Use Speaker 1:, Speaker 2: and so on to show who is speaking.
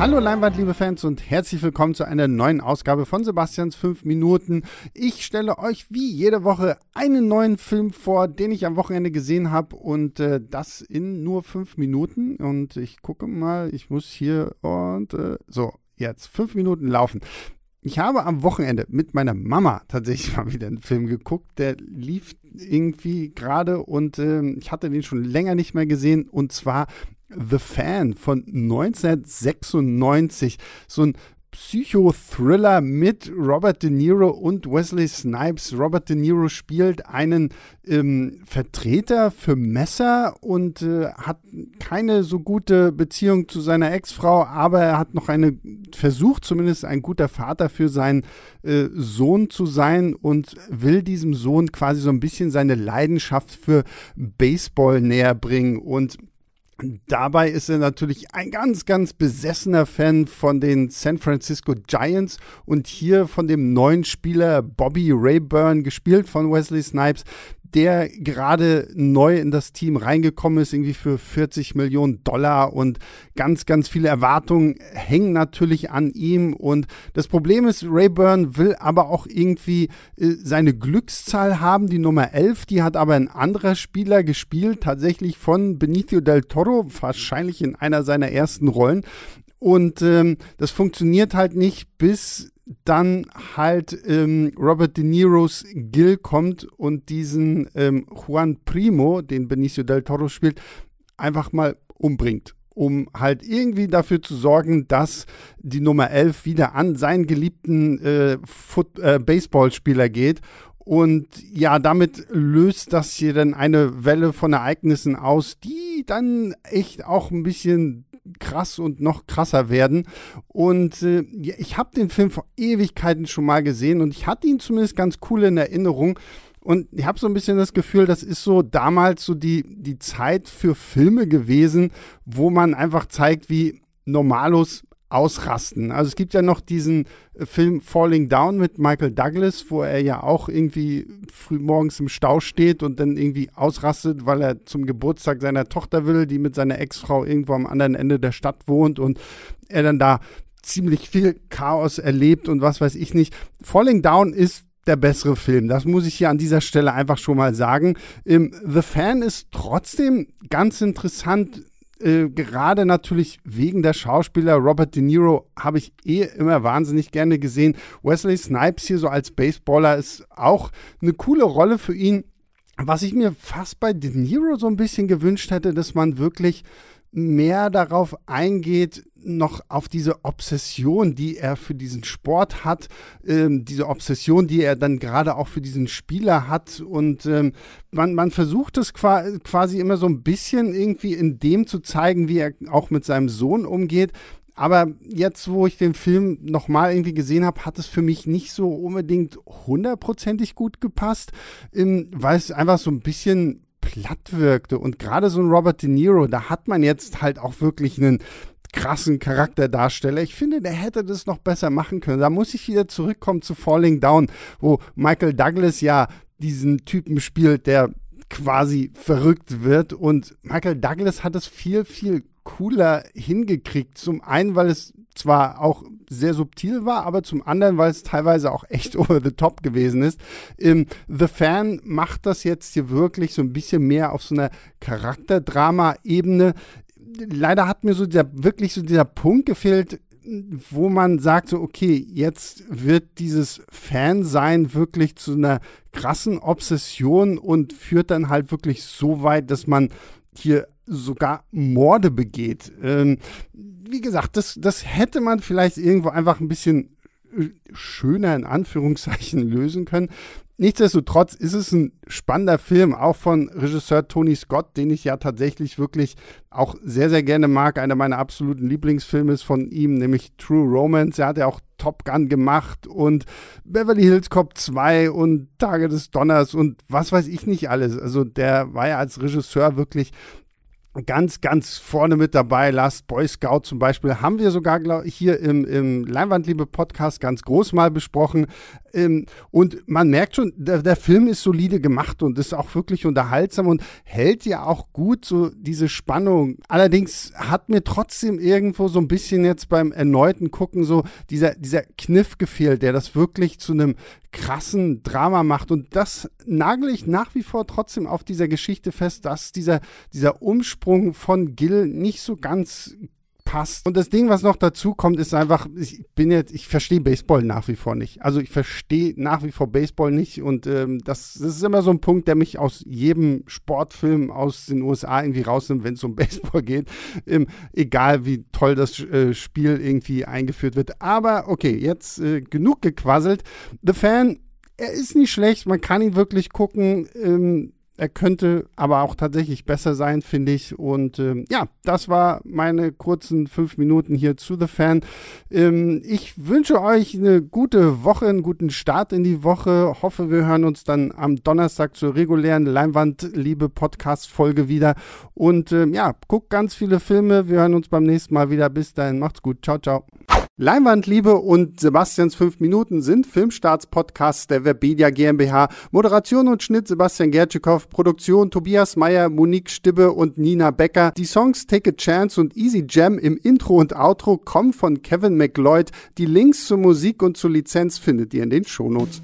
Speaker 1: Hallo Leinwand, liebe Fans und herzlich willkommen zu einer neuen Ausgabe von Sebastians 5 Minuten. Ich stelle euch wie jede Woche einen neuen Film vor, den ich am Wochenende gesehen habe und äh, das in nur 5 Minuten. Und ich gucke mal, ich muss hier und äh, so, jetzt 5 Minuten laufen. Ich habe am Wochenende mit meiner Mama tatsächlich mal wieder einen Film geguckt. Der lief irgendwie gerade und äh, ich hatte den schon länger nicht mehr gesehen und zwar The Fan von 1996. So ein Psychothriller mit Robert De Niro und Wesley Snipes. Robert De Niro spielt einen ähm, Vertreter für Messer und äh, hat keine so gute Beziehung zu seiner Ex-Frau, aber er hat noch eine, versucht zumindest ein guter Vater für seinen äh, Sohn zu sein und will diesem Sohn quasi so ein bisschen seine Leidenschaft für Baseball näher bringen und Dabei ist er natürlich ein ganz, ganz besessener Fan von den San Francisco Giants und hier von dem neuen Spieler Bobby Rayburn, gespielt von Wesley Snipes, der gerade neu in das Team reingekommen ist, irgendwie für 40 Millionen Dollar und ganz, ganz viele Erwartungen hängen natürlich an ihm. Und das Problem ist, Rayburn will aber auch irgendwie äh, seine Glückszahl haben, die Nummer 11, die hat aber ein anderer Spieler gespielt, tatsächlich von Benicio del Toro, wahrscheinlich in einer seiner ersten Rollen. Und ähm, das funktioniert halt nicht, bis dann halt ähm, Robert De Niros Gil kommt und diesen ähm, Juan Primo, den Benicio del Toro spielt, einfach mal umbringt, um halt irgendwie dafür zu sorgen, dass die Nummer 11 wieder an seinen geliebten äh, äh, Baseballspieler geht. Und ja, damit löst das hier dann eine Welle von Ereignissen aus, die dann echt auch ein bisschen krass und noch krasser werden. Und äh, ich habe den Film vor Ewigkeiten schon mal gesehen und ich hatte ihn zumindest ganz cool in Erinnerung. Und ich habe so ein bisschen das Gefühl, das ist so damals so die, die Zeit für Filme gewesen, wo man einfach zeigt, wie Normalos ausrasten. Also es gibt ja noch diesen äh, Film Falling Down mit Michael Douglas, wo er ja auch irgendwie früh morgens im Stau steht und dann irgendwie ausrastet, weil er zum Geburtstag seiner Tochter will, die mit seiner Ex-Frau irgendwo am anderen Ende der Stadt wohnt und er dann da ziemlich viel Chaos erlebt und was weiß ich nicht. Falling Down ist der bessere Film. Das muss ich hier an dieser Stelle einfach schon mal sagen. Ähm, The Fan ist trotzdem ganz interessant äh, gerade natürlich wegen der Schauspieler Robert De Niro habe ich eh immer wahnsinnig gerne gesehen. Wesley Snipes hier so als Baseballer ist auch eine coole Rolle für ihn. Was ich mir fast bei De Niro so ein bisschen gewünscht hätte, dass man wirklich mehr darauf eingeht, noch auf diese Obsession, die er für diesen Sport hat, ähm, diese Obsession, die er dann gerade auch für diesen Spieler hat. Und ähm, man, man versucht es quasi immer so ein bisschen irgendwie in dem zu zeigen, wie er auch mit seinem Sohn umgeht. Aber jetzt, wo ich den Film nochmal irgendwie gesehen habe, hat es für mich nicht so unbedingt hundertprozentig gut gepasst, ähm, weil es einfach so ein bisschen platt wirkte. Und gerade so ein Robert De Niro, da hat man jetzt halt auch wirklich einen krassen Charakterdarsteller. Ich finde, der hätte das noch besser machen können. Da muss ich wieder zurückkommen zu Falling Down, wo Michael Douglas ja diesen Typen spielt, der quasi verrückt wird. Und Michael Douglas hat es viel, viel cooler hingekriegt. Zum einen, weil es zwar auch sehr subtil war, aber zum anderen, weil es teilweise auch echt over the top gewesen ist. Ähm, the Fan macht das jetzt hier wirklich so ein bisschen mehr auf so einer Charakterdrama-Ebene. Leider hat mir so der, wirklich so dieser Punkt gefehlt, wo man sagt, so, okay, jetzt wird dieses Fansein wirklich zu einer krassen Obsession und führt dann halt wirklich so weit, dass man hier sogar Morde begeht. Ähm, wie gesagt, das, das hätte man vielleicht irgendwo einfach ein bisschen äh, schöner in Anführungszeichen lösen können. Nichtsdestotrotz ist es ein spannender Film, auch von Regisseur Tony Scott, den ich ja tatsächlich wirklich auch sehr, sehr gerne mag. Einer meiner absoluten Lieblingsfilme ist von ihm, nämlich True Romance. Er hat ja auch Top Gun gemacht und Beverly Hills Cop 2 und Tage des Donners und was weiß ich nicht alles. Also der war ja als Regisseur wirklich ganz, ganz vorne mit dabei. Last Boy Scout zum Beispiel haben wir sogar glaub, hier im, im Leinwandliebe-Podcast ganz groß mal besprochen. Ähm, und man merkt schon, der, der, Film ist solide gemacht und ist auch wirklich unterhaltsam und hält ja auch gut so diese Spannung. Allerdings hat mir trotzdem irgendwo so ein bisschen jetzt beim erneuten Gucken so dieser, dieser Kniff gefehlt, der das wirklich zu einem krassen Drama macht. Und das nagel ich nach wie vor trotzdem auf dieser Geschichte fest, dass dieser, dieser Umsprung von Gil nicht so ganz passt. Und das Ding, was noch dazu kommt, ist einfach, ich bin jetzt, ich verstehe Baseball nach wie vor nicht. Also ich verstehe nach wie vor Baseball nicht und ähm, das, das, ist immer so ein Punkt, der mich aus jedem Sportfilm aus den USA irgendwie rausnimmt, wenn es um Baseball geht. Ähm, egal wie toll das äh, Spiel irgendwie eingeführt wird. Aber okay, jetzt äh, genug gequasselt. The Fan, er ist nicht schlecht, man kann ihn wirklich gucken. Ähm, er könnte aber auch tatsächlich besser sein, finde ich. Und ähm, ja, das war meine kurzen fünf Minuten hier zu The Fan. Ähm, ich wünsche euch eine gute Woche, einen guten Start in die Woche. Hoffe, wir hören uns dann am Donnerstag zur regulären Leinwandliebe-Podcast-Folge wieder. Und ähm, ja, guckt ganz viele Filme. Wir hören uns beim nächsten Mal wieder. Bis dahin, macht's gut. Ciao, ciao. Leinwandliebe und Sebastians 5 Minuten sind Filmstarts-Podcasts der Webedia GmbH. Moderation und Schnitt Sebastian Gertschikow, Produktion Tobias Meyer, Monique Stibbe und Nina Becker. Die Songs Take a Chance und Easy Jam im Intro und Outro kommen von Kevin McLeod. Die Links zur Musik und zur Lizenz findet ihr in den Shownotes.